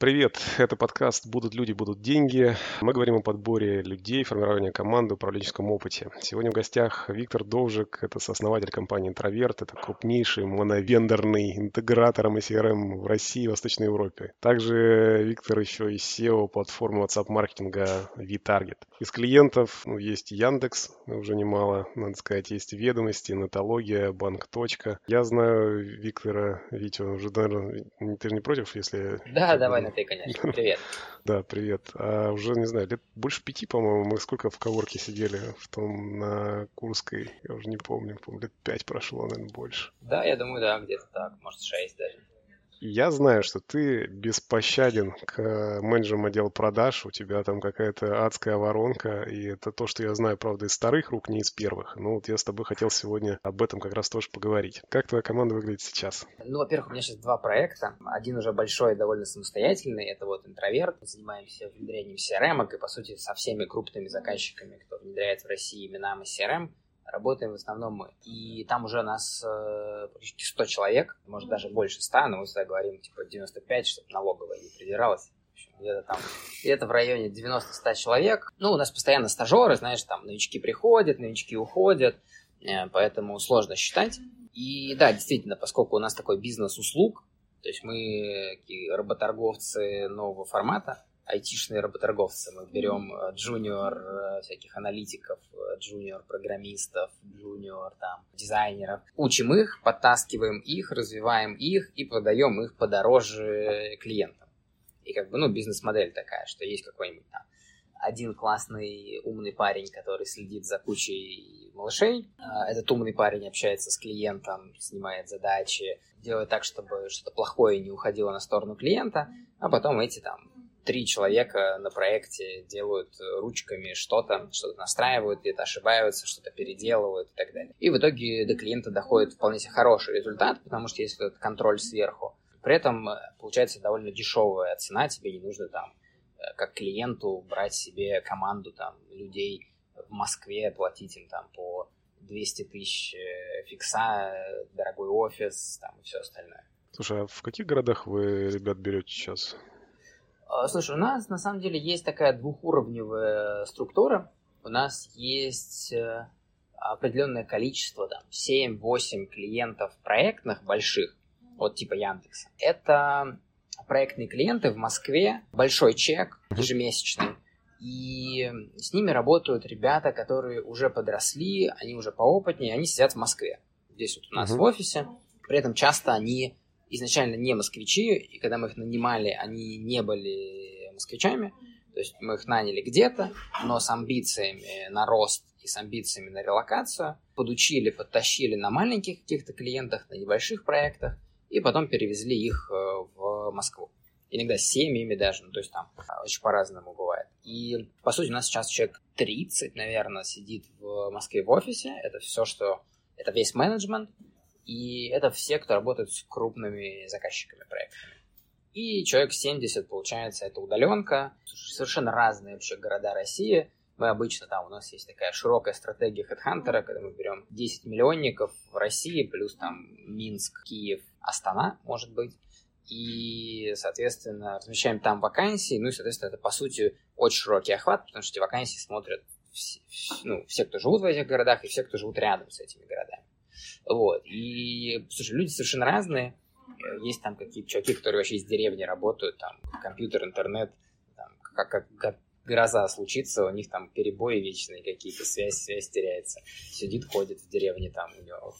Привет, это подкаст «Будут люди, будут деньги». Мы говорим о подборе людей, формировании команды, управленческом опыте. Сегодня в гостях Виктор Довжик, это сооснователь компании «Интроверт», это крупнейший моновендорный интегратор CRM в России и Восточной Европе. Также Виктор еще и SEO платформы WhatsApp-маркетинга VTarget. Из клиентов ну, есть Яндекс, уже немало, надо сказать, есть Ведомости, Натология, Банк. Я знаю Виктора, Витя, уже, наверное, ты же не против, если... Да, давай, ты, конечно. Привет. Да, привет. А уже, не знаю, лет больше пяти, по-моему, мы сколько в коворке сидели в том на Курской, я уже не помню, помню, лет пять прошло, наверное, больше. Да, я думаю, да, где-то так, может, шесть даже. Я знаю, что ты беспощаден к менеджерам отдела продаж, у тебя там какая-то адская воронка, и это то, что я знаю, правда, из старых рук, не из первых. Но вот я с тобой хотел сегодня об этом как раз тоже поговорить. Как твоя команда выглядит сейчас? Ну, во-первых, у меня сейчас два проекта. Один уже большой, довольно самостоятельный, это вот интроверт. Мы занимаемся внедрением CRM, и, по сути, со всеми крупными заказчиками, кто внедряет в России имена и CRM, работаем в основном мы. И там уже у нас э, практически 100 человек, может даже больше 100, но мы всегда говорим типа 95, чтобы налоговая не придиралась. Где-то там, где-то в районе 90-100 человек. Ну, у нас постоянно стажеры, знаешь, там новички приходят, новички уходят, э, поэтому сложно считать. И да, действительно, поскольку у нас такой бизнес услуг, то есть мы работорговцы нового формата, айтишные работорговцы. Мы берем э, джуниор э, всяких аналитиков, э, джуниор программистов, джуниор там дизайнеров. Учим их, подтаскиваем их, развиваем их и продаем их подороже клиентам. И как бы, ну, бизнес-модель такая, что есть какой-нибудь там один классный умный парень, который следит за кучей малышей. Этот умный парень общается с клиентом, снимает задачи, делает так, чтобы что-то плохое не уходило на сторону клиента, а потом эти там три человека на проекте делают ручками что-то, что-то настраивают, где-то ошибаются, что-то переделывают и так далее. И в итоге до клиента доходит вполне себе хороший результат, потому что есть этот контроль сверху. При этом э, получается довольно дешевая цена, тебе не нужно там э, как клиенту брать себе команду там людей в Москве, платить им там по 200 тысяч э, фикса, дорогой офис там и все остальное. Слушай, а в каких городах вы ребят берете сейчас? А, слушай, у нас на самом деле есть такая двухуровневая структура. У нас есть э, определенное количество, там, 7-8 клиентов проектных больших, вот типа Яндекса. Это проектные клиенты в Москве, большой чек ежемесячный, и с ними работают ребята, которые уже подросли, они уже поопытнее, они сидят в Москве. Здесь вот у нас uh-huh. в офисе. При этом часто они изначально не москвичи, и когда мы их нанимали, они не были москвичами, то есть мы их наняли где-то, но с амбициями на рост и с амбициями на релокацию, подучили, подтащили на маленьких каких-то клиентах, на небольших проектах, и потом перевезли их э, в Москву. Иногда с семьями даже, ну, то есть там очень по-разному бывает. И, по сути, у нас сейчас человек 30, наверное, сидит в Москве в офисе. Это все, что... Это весь менеджмент. И это все, кто работает с крупными заказчиками проектами. И человек 70, получается, это удаленка. Совершенно разные вообще города России. Мы обычно там, у нас есть такая широкая стратегия HeadHunter, когда мы берем 10 миллионников в России, плюс там Минск, Киев, Астана, может быть. И, соответственно, размещаем там вакансии. Ну и, соответственно, это, по сути, очень широкий охват, потому что эти вакансии смотрят все, ну, все, кто живут в этих городах, и все, кто живут рядом с этими городами. Вот. И, слушай, люди совершенно разные. Есть там какие-то чуваки, которые вообще из деревни работают, там, компьютер, интернет, там, как, как, как гроза случится, у них там перебои вечные какие-то, связь, связь теряется. Сидит, ходит в деревне, там, у него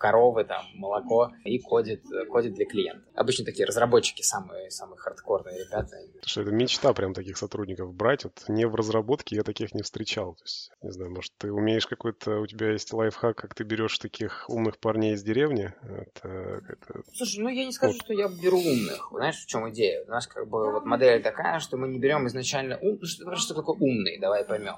коровы, там, молоко, и кодит, кодит для клиента. Обычно такие разработчики самые, самые хардкорные ребята. Что это мечта прям таких сотрудников брать. Вот не в разработке я таких не встречал. То есть, не знаю, может, ты умеешь какой-то, у тебя есть лайфхак, как ты берешь таких умных парней из деревни? Это, это... Слушай, ну я не скажу, вот. что я беру умных. Знаешь, в чем идея? У нас как бы вот модель такая, что мы не берем изначально ум... Ну, что, что такое умный, давай поймем.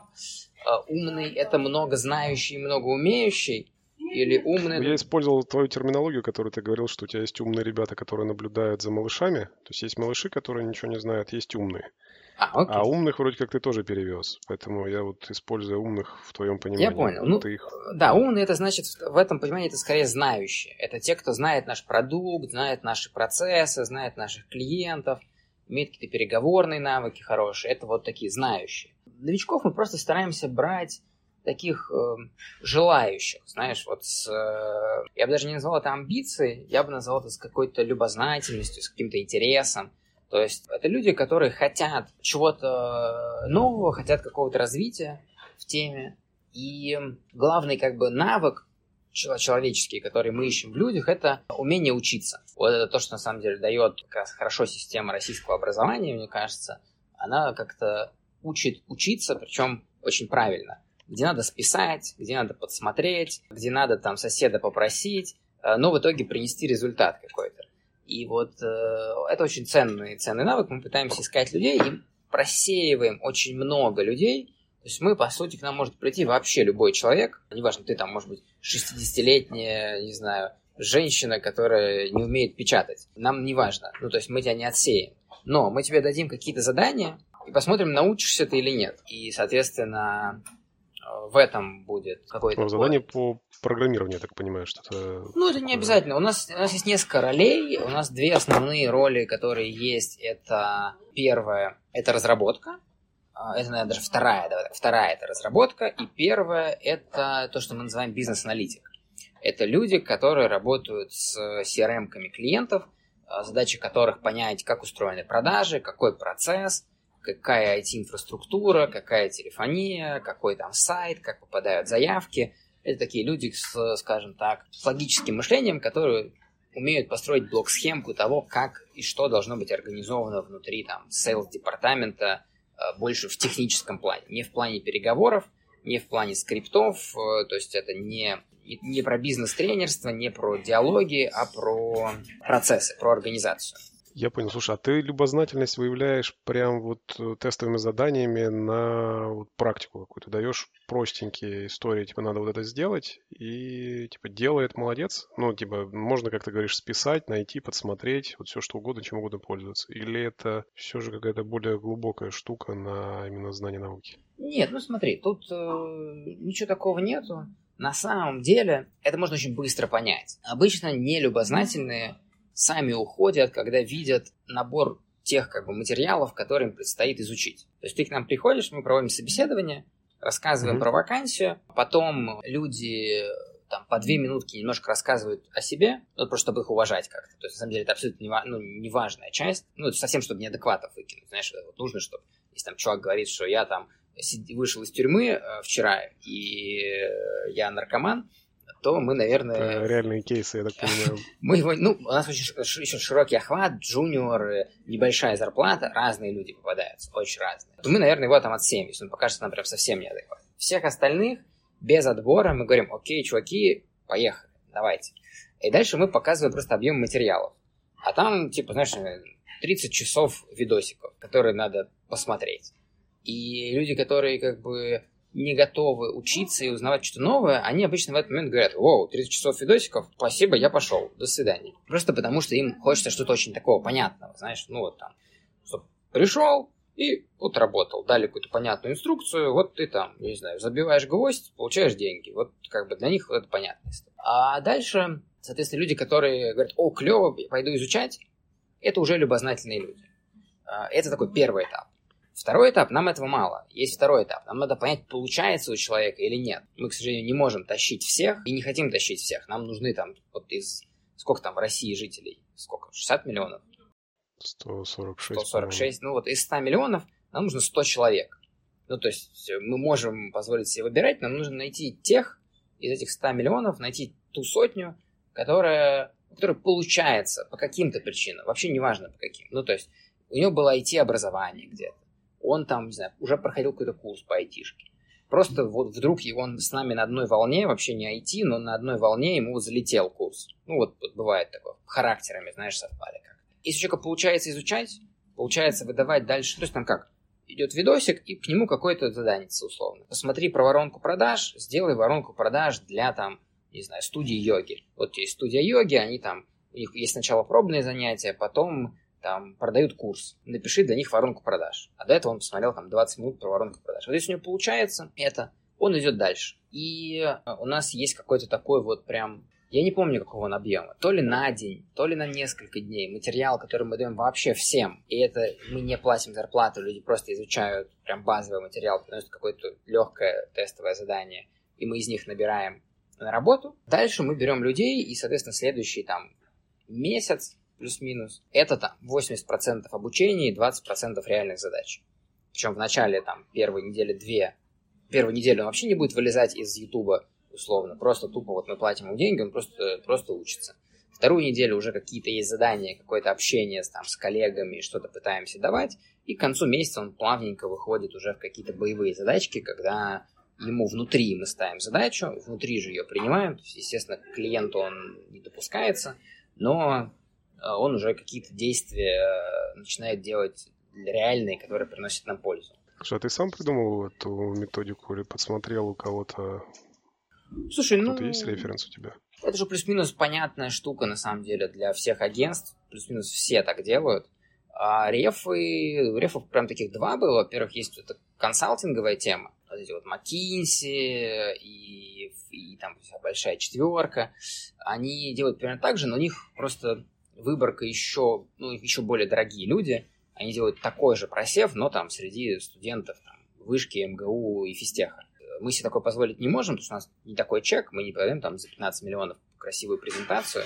Uh, умный — это много знающий, много умеющий, или умные... Я использовал твою терминологию, которую ты говорил, что у тебя есть умные ребята, которые наблюдают за малышами. То есть есть малыши, которые ничего не знают, есть умные. А, окей. а умных вроде как ты тоже перевез. Поэтому я вот использую умных в твоем понимании. Я понял. Ну, ты их... Да, умные это значит, в этом понимании это скорее знающие. Это те, кто знает наш продукт, знает наши процессы, знает наших клиентов. имеют какие-то переговорные навыки хорошие, это вот такие знающие. Новичков мы просто стараемся брать таких э, желающих, знаешь, вот с, э, я бы даже не назвал это амбицией, я бы назвал это с какой-то любознательностью, с каким-то интересом. То есть это люди, которые хотят чего-то нового, хотят какого-то развития в теме. И главный как бы навык человеческий, который мы ищем в людях, это умение учиться. Вот это то, что на самом деле дает как раз хорошо система российского образования, мне кажется. Она как-то учит учиться, причем очень правильно где надо списать, где надо подсмотреть, где надо там соседа попросить, э, но в итоге принести результат какой-то. И вот э, это очень ценный, ценный навык. Мы пытаемся искать людей и просеиваем очень много людей. То есть мы, по сути, к нам может прийти вообще любой человек. Неважно, ты там, может быть, 60-летняя, не знаю, женщина, которая не умеет печатать. Нам не важно. Ну, то есть мы тебя не отсеем. Но мы тебе дадим какие-то задания и посмотрим, научишься ты или нет. И, соответственно, в этом будет какой-то... Ну, задание по программированию, я так понимаю, что-то... Ну, это не обязательно. У нас, у нас есть несколько ролей. У нас две основные роли, которые есть. Это первое, это разработка. А, это, наверное, даже вторая. Давай, вторая – это разработка. И первое – это то, что мы называем бизнес-аналитик. Это люди, которые работают с CRM-ками клиентов, а, задача которых понять, как устроены продажи, какой процесс – какая IT-инфраструктура, какая телефония, какой там сайт, как попадают заявки. Это такие люди с, скажем так, с логическим мышлением, которые умеют построить блок-схемку того, как и что должно быть организовано внутри там sales-департамента э, больше в техническом плане, не в плане переговоров, не в плане скриптов, э, то есть это не, не про бизнес-тренерство, не про диалоги, а про процессы, про организацию. Я понял. Слушай, а ты любознательность выявляешь прям вот э, тестовыми заданиями на вот практику какую-то. Даешь простенькие истории, типа, надо вот это сделать, и, типа, делает, молодец. Ну, типа, можно, как ты говоришь, списать, найти, подсмотреть, вот все что угодно, чем угодно пользоваться. Или это все же какая-то более глубокая штука на именно знание науки? Нет, ну смотри, тут э, ничего такого нету. На самом деле, это можно очень быстро понять. Обычно нелюбознательные сами уходят, когда видят набор тех как бы, материалов, которые им предстоит изучить. То есть ты к нам приходишь, мы проводим собеседование, рассказываем mm-hmm. про вакансию, потом люди там по две минутки немножко рассказывают о себе, ну, просто чтобы их уважать как-то. То есть, на самом деле, это абсолютно не, ну, неважная часть. Ну, это совсем, чтобы неадекватов выкинуть. Знаешь, вот нужно, чтобы, если там чувак говорит, что я там вышел из тюрьмы э, вчера, и я наркоман, то мы, наверное... Это реальные кейсы, я так понимаю. мы его, ну, у нас очень еще широкий охват, джуниор, небольшая зарплата, разные люди попадаются, очень разные. То мы, наверное, его там отсеем, если он покажется нам прям совсем неадекватным. Всех остальных без отбора мы говорим, окей, чуваки, поехали, давайте. И дальше мы показываем просто объем материалов. А там, типа, знаешь, 30 часов видосиков, которые надо посмотреть. И люди, которые как бы не готовы учиться и узнавать что-то новое, они обычно в этот момент говорят, "Воу, 30 часов видосиков, спасибо, я пошел, до свидания. Просто потому, что им хочется что-то очень такого понятного, знаешь, ну вот там, что пришел и вот работал, дали какую-то понятную инструкцию, вот ты там, не знаю, забиваешь гвоздь, получаешь деньги, вот как бы для них это понятность. А дальше, соответственно, люди, которые говорят, о, клево, пойду изучать, это уже любознательные люди. А, это такой первый этап. Второй этап, нам этого мало. Есть второй этап. Нам надо понять, получается у человека или нет. Мы, к сожалению, не можем тащить всех и не хотим тащить всех. Нам нужны там вот из... Сколько там в России жителей? Сколько? 60 миллионов? 146. 146. Ну вот из 100 миллионов нам нужно 100 человек. Ну то есть мы можем позволить себе выбирать, нам нужно найти тех из этих 100 миллионов, найти ту сотню, которая, которая получается по каким-то причинам. Вообще неважно по каким. Ну то есть у него было IT-образование где-то он там, не знаю, уже проходил какой-то курс по айтишке. Просто вот вдруг он с нами на одной волне, вообще не IT, но на одной волне ему вот залетел курс. Ну вот, вот бывает такое, характерами, знаешь, совпали как. Если у человека получается изучать, получается выдавать дальше, то есть там как, идет видосик, и к нему какое-то задание условно. Посмотри про воронку продаж, сделай воронку продаж для там, не знаю, студии йоги. Вот есть студия йоги, они там, у них есть сначала пробные занятия, потом там продают курс, напиши для них воронку продаж. А до этого он посмотрел там 20 минут про воронку продаж. Вот если у него получается это, он идет дальше. И э, у нас есть какой-то такой вот прям Я не помню, какого он объема. То ли на день, то ли на несколько дней. Материал, который мы даем вообще всем. И это мы не платим зарплату, люди просто изучают прям базовый материал, приносят какое-то легкое тестовое задание, и мы из них набираем на работу. Дальше мы берем людей, и, соответственно, следующий там месяц плюс-минус, это там 80% обучения и 20% реальных задач. Причем в начале там первой недели две, первую неделю он вообще не будет вылезать из Ютуба, условно. Просто тупо вот мы платим ему деньги, он просто, просто учится. Вторую неделю уже какие-то есть задания, какое-то общение с, там, с коллегами, что-то пытаемся давать. И к концу месяца он плавненько выходит уже в какие-то боевые задачки, когда ему внутри мы ставим задачу, внутри же ее принимаем. Есть, естественно, клиенту он не допускается, но он уже какие-то действия э, начинает делать реальные, которые приносят нам пользу. Слушай, а ты сам придумал эту методику или подсмотрел у кого-то Слушай, ну... Тут есть референс у тебя? Это же плюс-минус понятная штука, на самом деле, для всех агентств. Плюс-минус все так делают. А рефы... Рефов прям таких два было. Во-первых, есть это консалтинговая тема. Вот эти вот McKinsey и, и там вся большая четверка. Они делают примерно так же, но у них просто выборка еще, ну, еще более дорогие люди. Они делают такой же просев, но там среди студентов там, вышки, МГУ и физтеха мы себе такое позволить не можем, потому что у нас не такой чек, мы не продаем там за 15 миллионов красивую презентацию,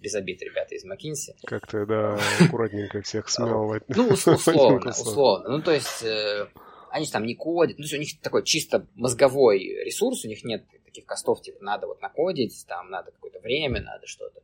без обид, ребята из Макинси. Как-то, да, аккуратненько всех смел. Ну, условно, условно. Ну, то есть, э, они же там не кодят. Ну, то есть, у них такой чисто мозговой ресурс, у них нет таких костов, типа, надо вот накодить, там, надо какое-то время, надо что-то.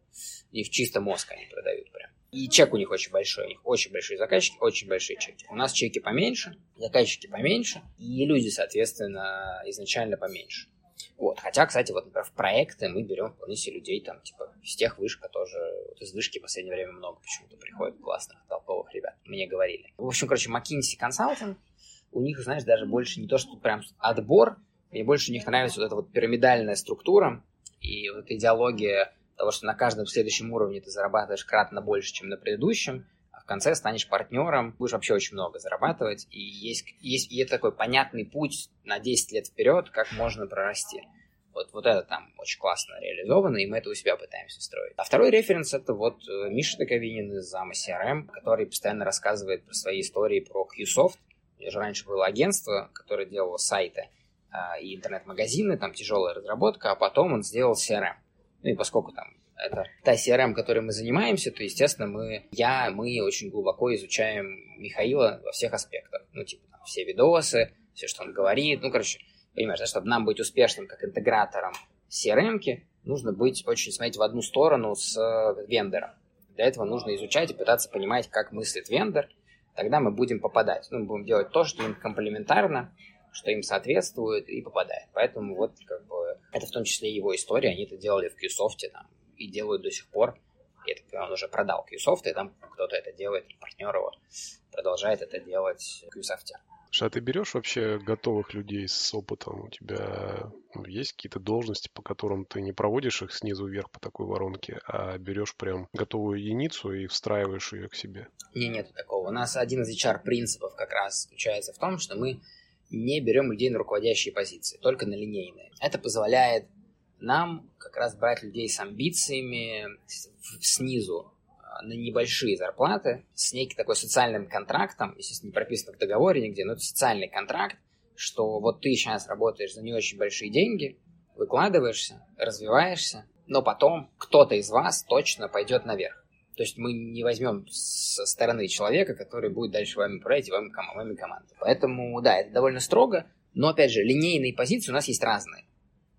У них чисто мозг они продают прям. И чек у них очень большой, у них очень большие заказчики, очень большие чеки. У нас чеки поменьше, заказчики поменьше, и люди, соответственно, изначально поменьше. Вот. Хотя, кстати, вот, например, в проекты мы берем вполне себе людей, там, типа, из тех вышек, тоже, вот из вышки в последнее время много почему-то приходит классных, толковых ребят, мне говорили. В общем, короче, McKinsey Consulting, у них, знаешь, даже больше не то, что прям отбор, мне больше у них нравится вот эта вот пирамидальная структура и вот эта идеология того, что на каждом следующем уровне ты зарабатываешь кратно больше, чем на предыдущем, а в конце станешь партнером, будешь вообще очень много зарабатывать, и есть, есть и такой понятный путь на 10 лет вперед, как можно прорасти. Вот, вот это там очень классно реализовано, и мы это у себя пытаемся строить. А второй референс это вот э, Миша Доковинин из зама CRM, который постоянно рассказывает про свои истории про Qsoft. У же раньше было агентство, которое делало сайты и интернет-магазины, там тяжелая разработка, а потом он сделал CRM. Ну и поскольку там это та CRM, которой мы занимаемся, то, естественно, мы, я, мы очень глубоко изучаем Михаила во всех аспектах. Ну, типа, там, все видосы, все, что он говорит. Ну, короче, понимаешь, да, чтобы нам быть успешным как интегратором CRM, нужно быть очень смотреть в одну сторону с э, вендором. Для этого нужно изучать и пытаться понимать, как мыслит вендор. Тогда мы будем попадать. Ну, мы будем делать то, что им комплементарно, что им соответствует и попадает. Поэтому вот как бы это в том числе его история, они это делали в Qsoft там, и делают до сих пор. И это, он уже продал Qsoft, и там кто-то это делает, партнер его продолжает это делать в Qsoft. А ты берешь вообще готовых людей с опытом? У тебя есть какие-то должности, по которым ты не проводишь их снизу вверх по такой воронке, а берешь прям готовую единицу и встраиваешь ее к себе? Не, нет такого. У нас один из HR-принципов как раз заключается в том, что мы не берем людей на руководящие позиции, только на линейные. Это позволяет нам как раз брать людей с амбициями снизу а, на небольшие зарплаты, с неким такой социальным контрактом, естественно, не прописано в договоре нигде, но это социальный контракт, что вот ты сейчас работаешь за не очень большие деньги, выкладываешься, развиваешься, но потом кто-то из вас точно пойдет наверх. То есть мы не возьмем со стороны человека, который будет дальше вами управлять и вами, ком- вами командой. Поэтому, да, это довольно строго, но, опять же, линейные позиции у нас есть разные.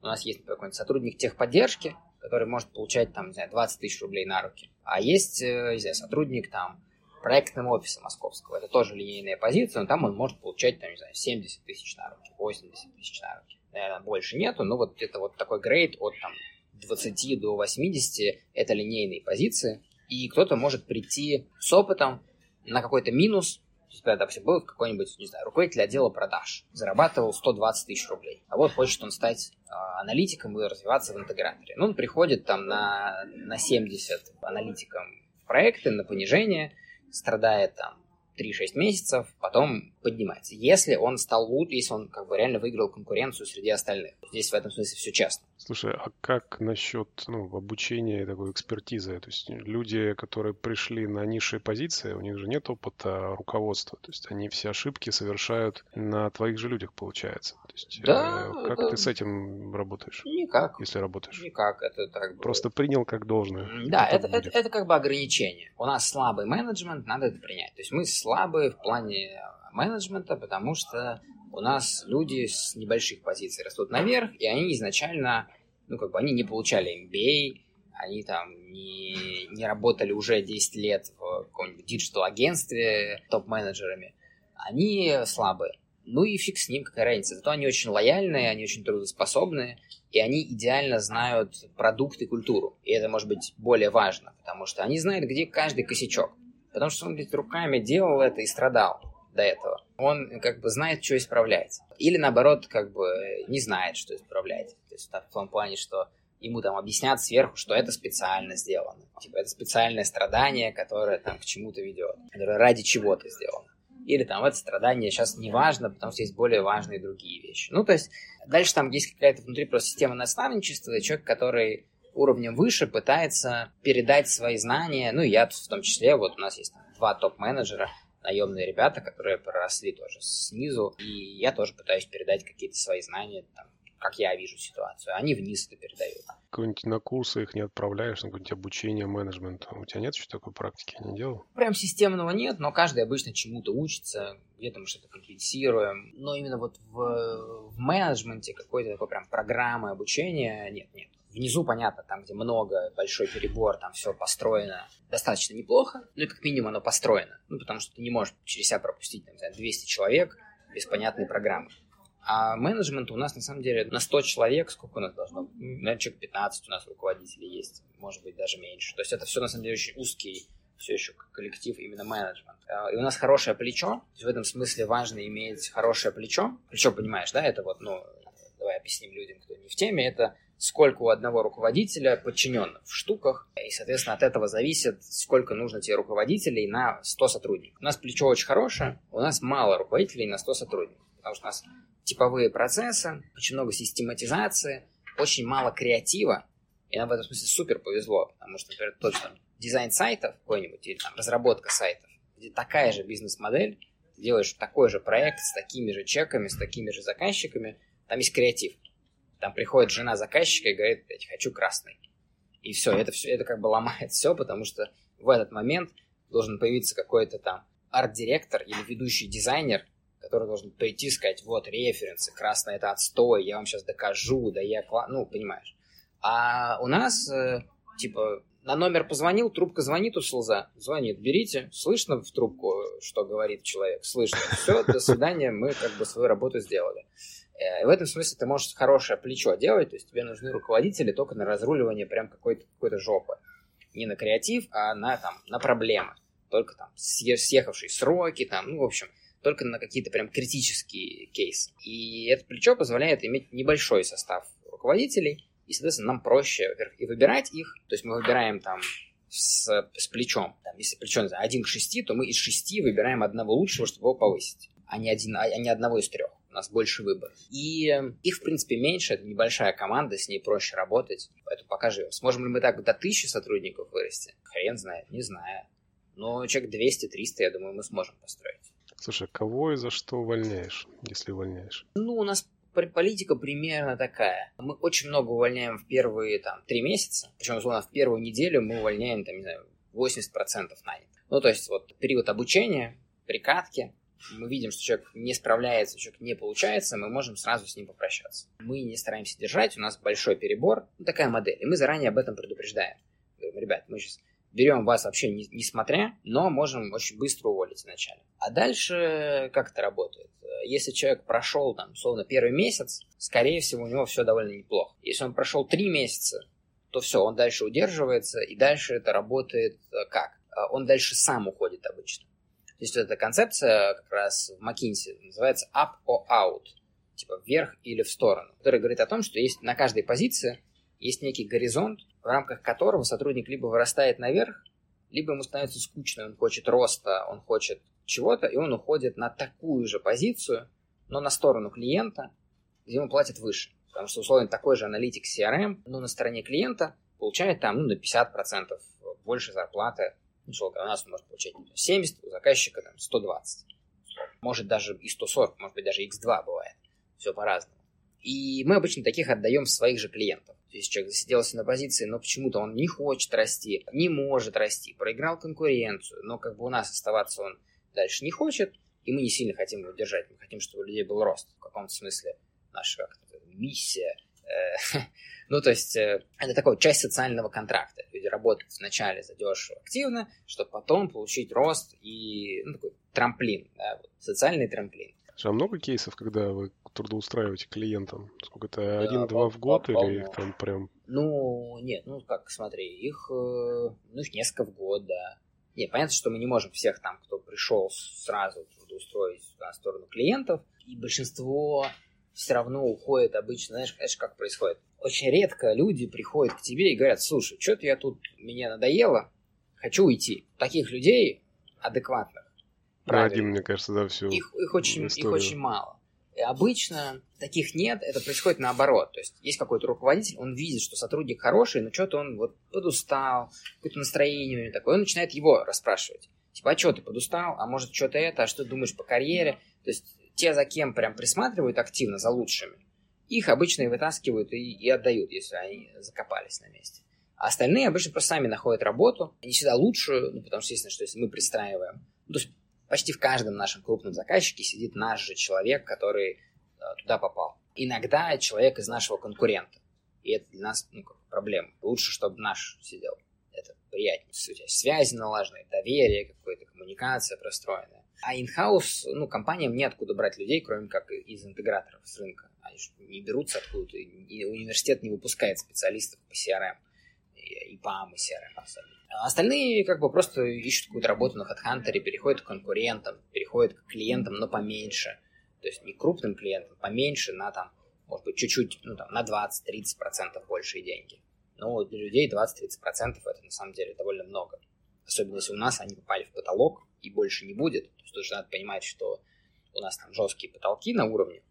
У нас есть, например, какой-нибудь сотрудник техподдержки, который может получать, там, не знаю, 20 тысяч рублей на руки. А есть, э, не знаю, сотрудник, там, проектного офиса московского. Это тоже линейная позиция, но там он может получать, там, не знаю, 70 тысяч на руки, 80 тысяч на руки. Наверное, больше нету, но вот это вот такой грейд от, там, 20 до 80 – это линейные позиции и кто-то может прийти с опытом на какой-то минус, то есть, допустим, был какой-нибудь, не знаю, руководитель отдела продаж, зарабатывал 120 тысяч рублей, а вот хочет он стать э, аналитиком и развиваться в интеграторе. Ну, он приходит там на, на 70 аналитиком проекты, на понижение, страдает там 3-6 месяцев, потом поднимается. Если он стал лучше, если он как бы реально выиграл конкуренцию среди остальных. Здесь в этом смысле все честно. Слушай, а как насчет ну, обучения и такой экспертизы? То есть люди, которые пришли на низшие позиции, у них же нет опыта руководства. То есть они все ошибки совершают на твоих же людях, получается. То есть, Да, э, как это- ты с этим работаешь, Никак. если работаешь? Никак. Это так бы... Просто принял как должное. Да, это, это, будет. это как бы ограничение. У нас слабый менеджмент, надо это принять. То есть мы слабые в плане менеджмента, потому что у нас люди с небольших позиций растут наверх, и они изначально, ну, как бы они не получали MBA, они там не, не работали уже 10 лет в каком-нибудь digital-агентстве топ-менеджерами. Они слабые. Ну и фиг с ним, какая разница. Зато они очень лояльные, они очень трудоспособные, и они идеально знают продукт и культуру. И это может быть более важно, потому что они знают, где каждый косячок. Потому что он ведь руками делал это и страдал до этого. Он как бы знает, что исправлять. Или наоборот, как бы не знает, что исправлять. То есть так, в том плане, что ему там объяснят сверху, что это специально сделано. Типа это специальное страдание, которое там к чему-то ведет, которое ради чего-то сделано. Или там это страдание сейчас не важно, потому что есть более важные другие вещи. Ну, то есть дальше там есть какая-то внутри просто система наставничества, и человек, который уровнем выше пытается передать свои знания, ну, я в том числе, вот у нас есть два топ-менеджера, наемные ребята, которые проросли тоже снизу, и я тоже пытаюсь передать какие-то свои знания, там, как я вижу ситуацию. Они вниз это передают. Какой-нибудь на курсы их не отправляешь, на какое-нибудь обучение менеджменту. У тебя нет еще такой практики? Не делал? Прям системного нет, но каждый обычно чему-то учится, где-то мы что-то компенсируем. Но именно вот в, в менеджменте какой-то такой прям программы обучения нет, нет. Внизу, понятно, там, где много, большой перебор, там все построено достаточно неплохо, ну и как минимум оно построено. Ну, потому что ты не можешь через себя пропустить, там, не знаю, 200 человек без понятной программы. А менеджмент у нас, на самом деле, на 100 человек, сколько у нас должно быть? Наверное, человек 15 у нас руководителей есть, может быть, даже меньше. То есть это все, на самом деле, очень узкий все еще коллектив именно менеджмент. А, И у нас хорошее плечо, то есть в этом смысле важно иметь хорошее плечо. Плечо, понимаешь, да, это вот, ну, давай объясним людям, кто не в теме, это сколько у одного руководителя подчиненных в штуках, и, соответственно, от этого зависит, сколько нужно тебе руководителей на 100 сотрудников. У нас плечо очень хорошее, у нас мало руководителей на 100 сотрудников, потому что у нас типовые процессы, очень много систематизации, очень мало креатива, и нам в этом смысле супер повезло, потому что, например, тот дизайн сайтов какой-нибудь или там разработка сайтов, где такая же бизнес-модель, делаешь такой же проект с такими же чеками, с такими же заказчиками, там есть креатив. Там приходит жена заказчика и говорит, блядь, хочу красный. И все, это все, это как бы ломает все, потому что в этот момент должен появиться какой-то там арт-директор или ведущий дизайнер, который должен прийти и сказать, вот референсы, красный это отстой, я вам сейчас докажу, да я, кла-». ну, понимаешь. А у нас, э, типа, на номер позвонил, трубка звонит у слеза, звонит, берите, слышно в трубку, что говорит человек, слышно, все, до свидания, мы как бы свою работу сделали. Э, в этом смысле ты можешь хорошее плечо делать, то есть тебе нужны руководители только на разруливание прям какой-то какой жопы. Не на креатив, а на, там, на проблемы. Только там съе- съехавшие сроки, там, ну, в общем, только на какие-то прям критические кейсы. И это плечо позволяет иметь небольшой состав руководителей, и, соответственно, нам проще, и выбирать их, то есть мы выбираем там с, с плечом. Там, если плечо, не знаю, один к шести, то мы из шести выбираем одного лучшего, чтобы его повысить, а не, один, а не одного из трех. У нас больше выбора. И э, их, в принципе, меньше, это небольшая команда, с ней проще работать, поэтому пока живем. Сможем ли мы так до тысячи сотрудников вырасти? Хрен знает, не знаю. Но человек 200-300, я думаю, мы сможем построить. Слушай, а кого и за что увольняешь, если увольняешь? Ну, у нас политика примерно такая. Мы очень много увольняем в первые там три месяца. Причем, условно, в первую неделю мы увольняем, там, не знаю, 80% нанятых. Ну, то есть, вот период обучения, прикатки, мы видим, что человек не справляется, человек не получается, мы можем сразу с ним попрощаться. Мы не стараемся держать, у нас большой перебор, ну, такая модель, и мы заранее об этом предупреждаем. Говорим, ребят, мы сейчас берем вас вообще не, не смотря, но можем очень быстро уволить вначале. А дальше как это работает? Если человек прошел, там, условно, первый месяц, скорее всего, у него все довольно неплохо. Если он прошел три месяца, то все, он дальше удерживается, и дальше это работает э, как? Э, Он дальше сам уходит обычно. Есть вот эта концепция как раз в McKinsey называется up or out, типа вверх или в сторону, которая говорит о том, что есть на каждой позиции есть некий горизонт, в рамках которого сотрудник либо вырастает наверх, либо ему становится скучно, он хочет роста, он хочет чего-то, и он уходит на такую же позицию, но на сторону клиента, где ему платят выше. Потому что, условно, такой же аналитик CRM, ну, на стороне клиента получает там, ну, на 50% больше зарплаты. Ну, у нас может получать 70, у заказчика там 120. Может даже и 140, может быть даже x2 бывает. Все по-разному. И мы обычно таких отдаем своих же клиентов. То есть человек засиделся на позиции, но почему-то он не хочет расти, не может расти, проиграл конкуренцию, но как бы у нас оставаться он дальше не хочет, и мы не сильно хотим его держать. Мы хотим, чтобы у людей был рост в каком-то смысле. Наша как миссия. Э, ну, то есть, э, это такая часть социального контракта. Люди работают вначале задешево, активно, чтобы потом получить рост и ну, такой трамплин, да, социальный трамплин. А много кейсов, когда вы трудоустраиваете клиентам? Сколько это, один-два в год или их там прям... Ну, нет, ну как, смотри, их, э, ну, их несколько в год, да. Не, понятно, что мы не можем всех там, кто пришел сразу трудоустроить на сторону клиентов, и большинство все равно уходит обычно, знаешь, знаешь, как происходит? Очень редко люди приходят к тебе и говорят, слушай, что-то я тут, мне надоело, хочу уйти. Таких людей адекватных, правильно. Один, мне кажется, да, все. Их, их, очень, их очень мало. И обычно таких нет, это происходит наоборот. То есть есть какой-то руководитель, он видит, что сотрудник хороший, но что-то он вот подустал, какое-то настроение у него такое, он начинает его расспрашивать. Типа, а что ты подустал? А может, что-то это? А что ты думаешь по карьере? То есть те, за кем прям присматривают активно, за лучшими, их обычно и вытаскивают и, и отдают, если они закопались на месте. А остальные обычно просто сами находят работу, не всегда лучшую, ну, потому что, естественно, что если мы пристраиваем, ну, то есть почти в каждом нашем крупном заказчике сидит наш же человек, который э, туда попал. Иногда человек из нашего конкурента. И это для нас ну, как проблема. Лучше, чтобы наш сидел. Это приятнее. У тебя связи налажены, доверие какое-то, коммуникация простроенная. А инхаус, ну, компаниям неоткуда брать людей, кроме как из интеграторов с рынка. Они не берутся откуда-то. Университет не выпускает специалистов по CRM. И, PAM, и CRM особенно. А остальные как бы просто ищут какую-то работу на HeadHunter, переходят к конкурентам, переходят к клиентам, но поменьше. То есть не крупным клиентам, поменьше на там, может быть, чуть-чуть, ну там, на 20-30% большие деньги. Но для людей 20-30% это на самом деле довольно много. Особенно если у нас они попали в потолок и больше не будет. То есть тоже надо понимать, что у нас там жесткие потолки на уровне,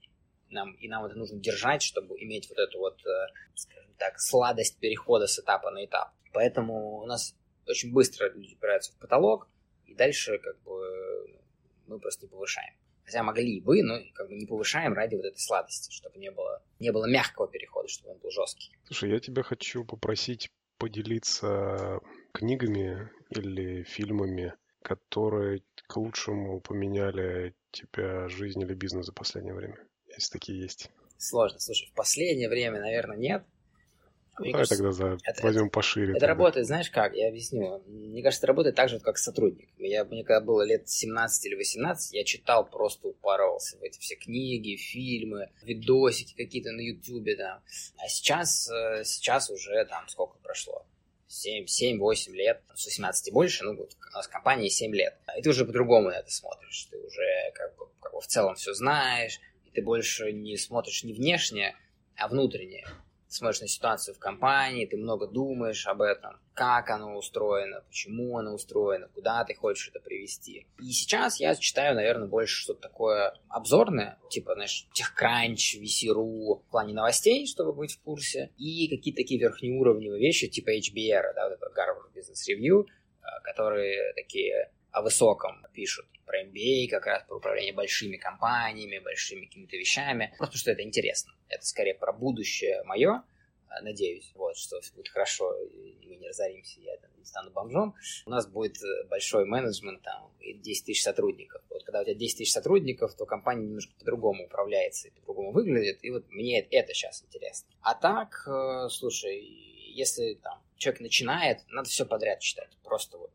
нам, и нам это нужно держать, чтобы иметь вот эту вот, э, скажем так, сладость перехода с этапа на этап. Поэтому у нас очень быстро люди упираются в потолок, и дальше как бы мы просто не повышаем. Хотя могли бы, но как бы не повышаем ради вот этой сладости, чтобы не было, не было мягкого перехода, чтобы он был жесткий. Слушай, я тебя хочу попросить поделиться книгами или фильмами, которые к лучшему поменяли тебя жизнь или бизнес за последнее время, если такие есть. Сложно. Слушай, в последнее время, наверное, нет. Мне Давай кажется, тогда за... это, возьмем пошире. Это тогда. работает, знаешь как, я объясню. Мне кажется, это работает так же, как сотрудник. Я, мне когда было лет 17 или 18, я читал, просто упоролся в эти все книги, фильмы, видосики какие-то на ютубе, да. А сейчас, э, сейчас уже там сколько прошло? 7-8 лет, с 18 и больше, ну, у нас компания 7 лет. И ты уже по-другому на это смотришь. Ты уже как бы, как бы в целом все знаешь, и ты больше не смотришь не внешне, а внутреннее смотришь на ситуацию в компании, ты много думаешь об этом, как оно устроено, почему оно устроено, куда ты хочешь это привести. И сейчас я читаю, наверное, больше что-то такое обзорное, типа, знаешь, TechCrunch, VC.ru, в плане новостей, чтобы быть в курсе, и какие-то такие верхнеуровневые вещи, типа HBR, да, вот это Harvard Business Review, которые такие о высоком пишут про MBA, как раз про управление большими компаниями, большими какими-то вещами. Просто что это интересно. Это скорее про будущее мое, а, надеюсь, вот, что все будет хорошо, и мы не разоримся, я там, не стану бомжом. У нас будет э, большой менеджмент, там, и 10 тысяч сотрудников. Вот когда у тебя 10 тысяч сотрудников, то компания немножко по-другому управляется и по-другому выглядит, и вот мне это сейчас интересно. А так, э, слушай, если там человек начинает, надо все подряд читать. Просто вот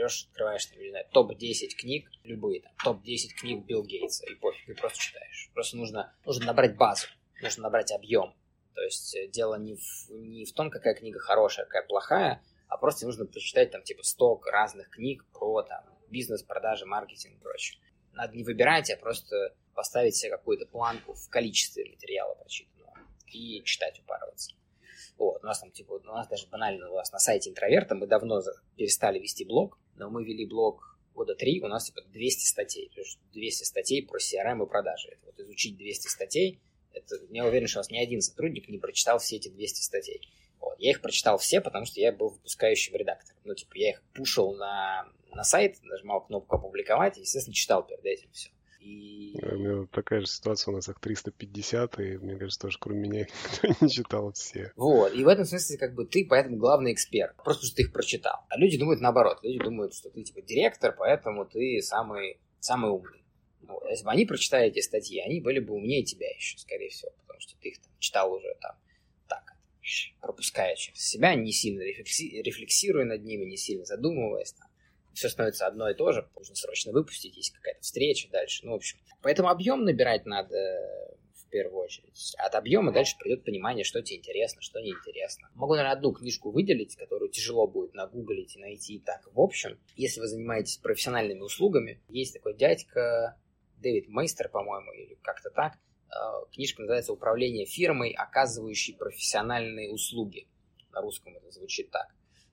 берешь, открываешь, там, не знаю, топ-10 книг, любые, там, топ-10 книг Билл Гейтса, и пофиг, и просто читаешь. Просто нужно, нужно набрать базу, нужно набрать объем. То есть э, дело не в, не в том, какая книга хорошая, какая плохая, а просто нужно прочитать там типа сток разных книг про там бизнес, продажи, маркетинг и прочее. Надо не выбирать, а просто поставить себе какую-то планку в количестве материала прочитанного и читать, упарываться. Вот, у нас там, типа, у нас даже банально, у нас на сайте интроверта мы давно перестали вести блог, но мы вели блог года три, у нас, типа, 200 статей, то есть 200 статей про CRM и продажи. Это вот изучить 200 статей, Это, я уверен, что у вас ни один сотрудник не прочитал все эти 200 статей. Вот. Я их прочитал все, потому что я был выпускающим редактором. Ну, типа, я их пушил на, на сайт, нажимал кнопку «Опубликовать», и, естественно, читал перед этим все. И... У меня такая же ситуация, у нас их 350, и мне кажется, тоже кроме меня никто не читал все. Вот, и в этом смысле как бы ты поэтому главный эксперт, просто что ты их прочитал. А люди думают наоборот, люди думают, что ты типа директор, поэтому ты самый, самый умный. Вот. Если бы они прочитали эти статьи, они были бы умнее тебя еще, скорее всего, потому что ты их там читал уже там так, пропуская через себя, не сильно рефлекси... рефлексируя над ними, не сильно задумываясь. Там все становится одно и то же, нужно срочно выпустить, есть какая-то встреча дальше, ну, в общем. Поэтому объем набирать надо в первую очередь. От объема дальше придет понимание, что тебе интересно, что неинтересно. Могу, наверное, одну книжку выделить, которую тяжело будет нагуглить и найти так. В общем, если вы занимаетесь профессиональными услугами, есть такой дядька Дэвид Мейстер, по-моему, или как-то так. Э, книжка называется «Управление фирмой, оказывающей профессиональные услуги». На русском это звучит так.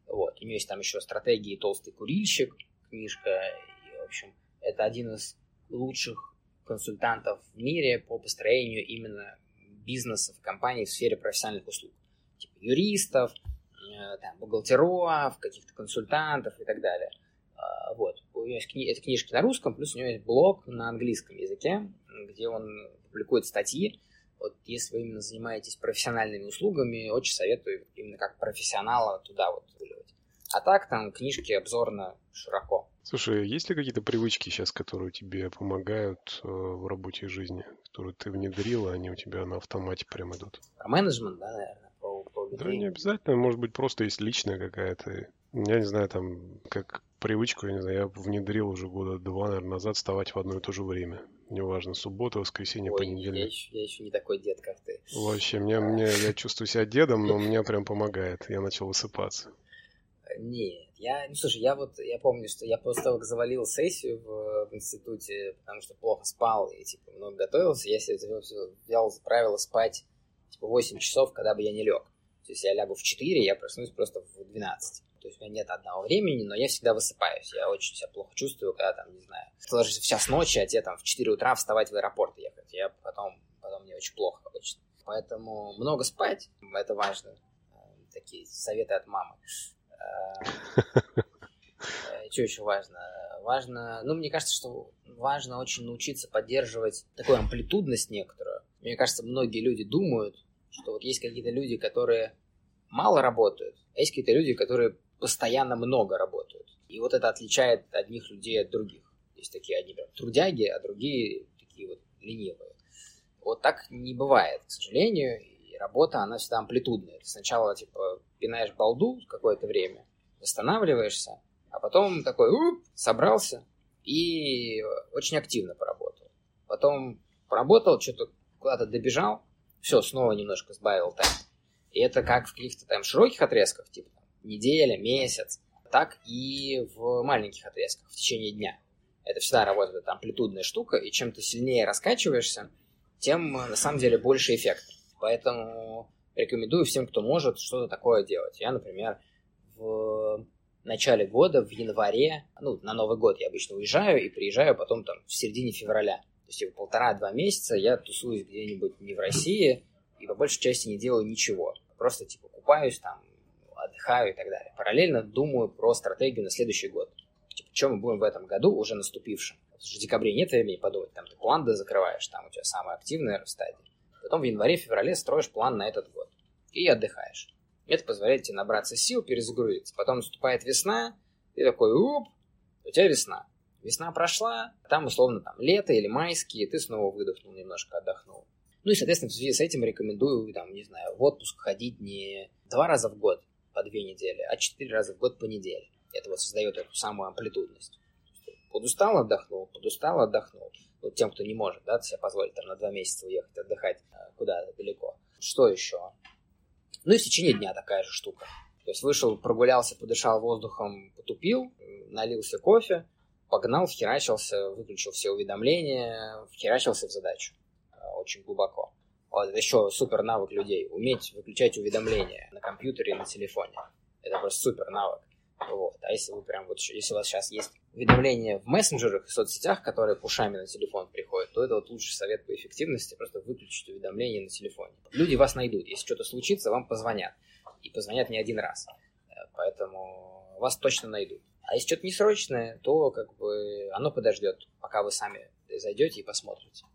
Вот. У нее есть там еще «Стратегии толстый курильщик» книжка. И, в общем, это один из лучших консультантов в мире по построению именно бизнесов, компаний в сфере профессиональных услуг. Типа юристов, э, там, бухгалтеров, каких-то консультантов и так далее. А, вот. У него есть кни- это книжки на русском, плюс у него есть блог на английском языке, где он публикует статьи вот если вы именно занимаетесь профессиональными услугами, очень советую именно как профессионала туда вот выливать. А так там книжки обзорно широко. Слушай, есть ли какие-то привычки сейчас, которые тебе помогают э, в работе и жизни, которые ты внедрил, а они у тебя на автомате прям идут? Про менеджмент, да, наверное? Про, про да, не обязательно. Может быть, просто есть личная какая-то. Я не знаю, там, как привычку, я не знаю, я внедрил уже года два, наверное, назад вставать в одно и то же время неважно, суббота, воскресенье, Ой, понедельник. Я еще, я еще не такой дед, как ты. Вообще, мне, мне, я чувствую себя дедом, но мне прям помогает. Я начал высыпаться. Нет, я, ну слушай, я вот, я помню, что я после того, как завалил сессию в, в институте, потому что плохо спал и, типа, много готовился, я себе взял за правило спать, типа, 8 часов, когда бы я не лег. То есть я лягу в 4, я проснусь просто в 12. То есть у меня нет одного времени, но я всегда высыпаюсь. Я очень себя плохо чувствую, когда там, не знаю, ложишься в час ночи, а тебе там в 4 утра вставать в аэропорт ехать. Я потом, потом мне очень плохо обычно. Поэтому много спать, это важно. Э, такие советы от мамы. Э, э, что еще важно? Важно, ну, мне кажется, что важно очень научиться поддерживать такую амплитудность некоторую. Мне кажется, многие люди думают, что вот есть какие-то люди, которые мало работают, а есть какие-то люди, которые постоянно много работают. И вот это отличает одних людей от других. Есть такие одни прям трудяги, а другие такие вот ленивые. Вот так не бывает, к сожалению. И работа, она всегда амплитудная. Ты сначала, типа, пинаешь балду какое-то время, восстанавливаешься, а потом такой, уп, собрался и очень активно поработал. Потом поработал, что-то куда-то добежал, все, снова немножко сбавил темп. И это как в каких-то там широких отрезках, типа неделя, месяц, так и в маленьких отрезках в течение дня. Это всегда работает это амплитудная штука, и чем ты сильнее раскачиваешься, тем на самом деле больше эффект. Поэтому рекомендую всем, кто может, что-то такое делать. Я, например, в начале года, в январе, ну, на Новый год я обычно уезжаю и приезжаю потом там в середине февраля. То есть типа, полтора-два месяца я тусуюсь где-нибудь не в России и по большей части не делаю ничего. Просто типа купаюсь там, отдыхаю и так далее. Параллельно думаю про стратегию на следующий год. Типа, что мы будем в этом году, уже наступившем. В декабре нет времени подумать, там ты план закрываешь, там у тебя самая активная стадия. Потом в январе-феврале строишь план на этот год. И отдыхаешь. Это позволяет тебе набраться сил, перезагрузиться. Потом наступает весна, ты такой, уп, у тебя весна. Весна прошла, там условно там лето или майские, ты снова выдохнул немножко, отдохнул. Ну и, соответственно, в связи с этим рекомендую, там, не знаю, в отпуск ходить не два раза в год, по две недели, а четыре раза в год по неделе. Это вот создает эту самую амплитудность. Подустал, отдохнул, подустал, отдохнул. Вот тем, кто не может, да, себе позволить там на два месяца уехать отдыхать э, куда-то далеко. Что еще? Ну и в течение дня такая же штука. То есть вышел, прогулялся, подышал воздухом, потупил, налился кофе, погнал, вхерачился, выключил все уведомления, вхерачился в задачу э, очень глубоко. Вот еще супер навык людей. Уметь выключать уведомления на компьютере и на телефоне. Это просто супер навык. Вот. А если вы прям вот, если у вас сейчас есть уведомления в мессенджерах и соцсетях, которые пушами на телефон приходят, то это вот лучший совет по эффективности, просто выключить уведомления на телефоне. Люди вас найдут. Если что-то случится, вам позвонят. И позвонят не один раз. Э, поэтому вас точно найдут. А если что-то несрочное, то как бы оно подождет, пока вы сами зайдете и посмотрите.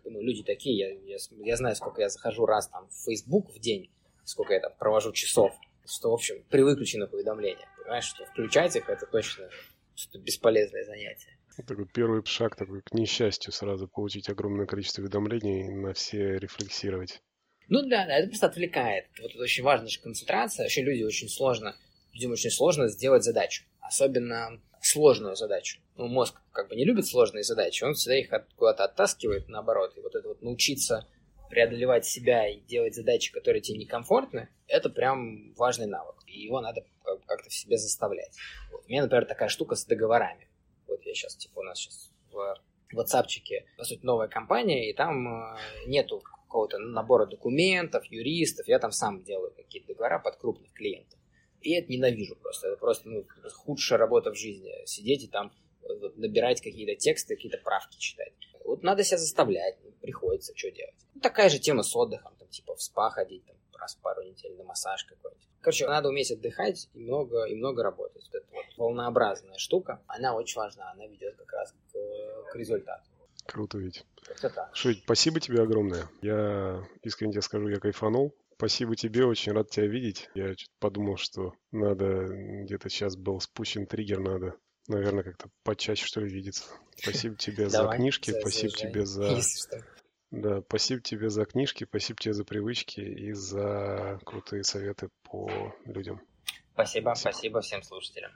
Как бы, ну, люди такие, я, я, я знаю, сколько я захожу раз там в Facebook в день, сколько я там провожу часов, что, в общем, при выключенных уведомлениях, понимаешь, что включать их, это точно что-то бесполезное занятие. Такой первый шаг такой к несчастью сразу получить огромное количество уведомлений и на все рефлексировать. Ну да, да, это просто отвлекает. Вот это очень важная же концентрация. Вообще люди очень сложно, людям очень сложно сделать задачу. Особенно сложную задачу. Ну, мозг как бы не любит сложные задачи, он всегда их от, куда-то оттаскивает, наоборот. И вот это вот научиться преодолевать себя и делать задачи, которые тебе некомфортны, это прям важный навык. И его надо как-то в себе заставлять. Вот. У меня, например, такая штука с договорами. Вот я сейчас, типа, у нас сейчас в WhatsAppчике, по сути, новая компания, и там э, нету какого-то набора документов, юристов. Я там сам делаю какие-то договора под крупных клиентов. И это ненавижу просто. Это просто ну, худшая работа в жизни. Сидеть и там вот, набирать какие-то тексты, какие-то правки читать. Вот надо себя заставлять, ну, приходится, что делать. Ну, такая же тема с отдыхом, там, типа в спа ходить, там, раз в пару недель на массаж какой-нибудь. Короче, надо уметь отдыхать и много, и много работать. Вот эта вот волнообразная штука, она очень важна, она ведет как раз к, к результату. Круто ведь. Шить, спасибо тебе огромное. Я искренне тебе скажу, я кайфанул. Спасибо тебе, очень рад тебя видеть. Я подумал, что надо, где-то сейчас был спущен триггер, надо, наверное, как-то почаще, что ли, видеться. Спасибо тебе за книжки, спасибо тебе за... Да, спасибо тебе за книжки, спасибо тебе за привычки и за крутые советы по людям. Спасибо, спасибо, спасибо всем слушателям.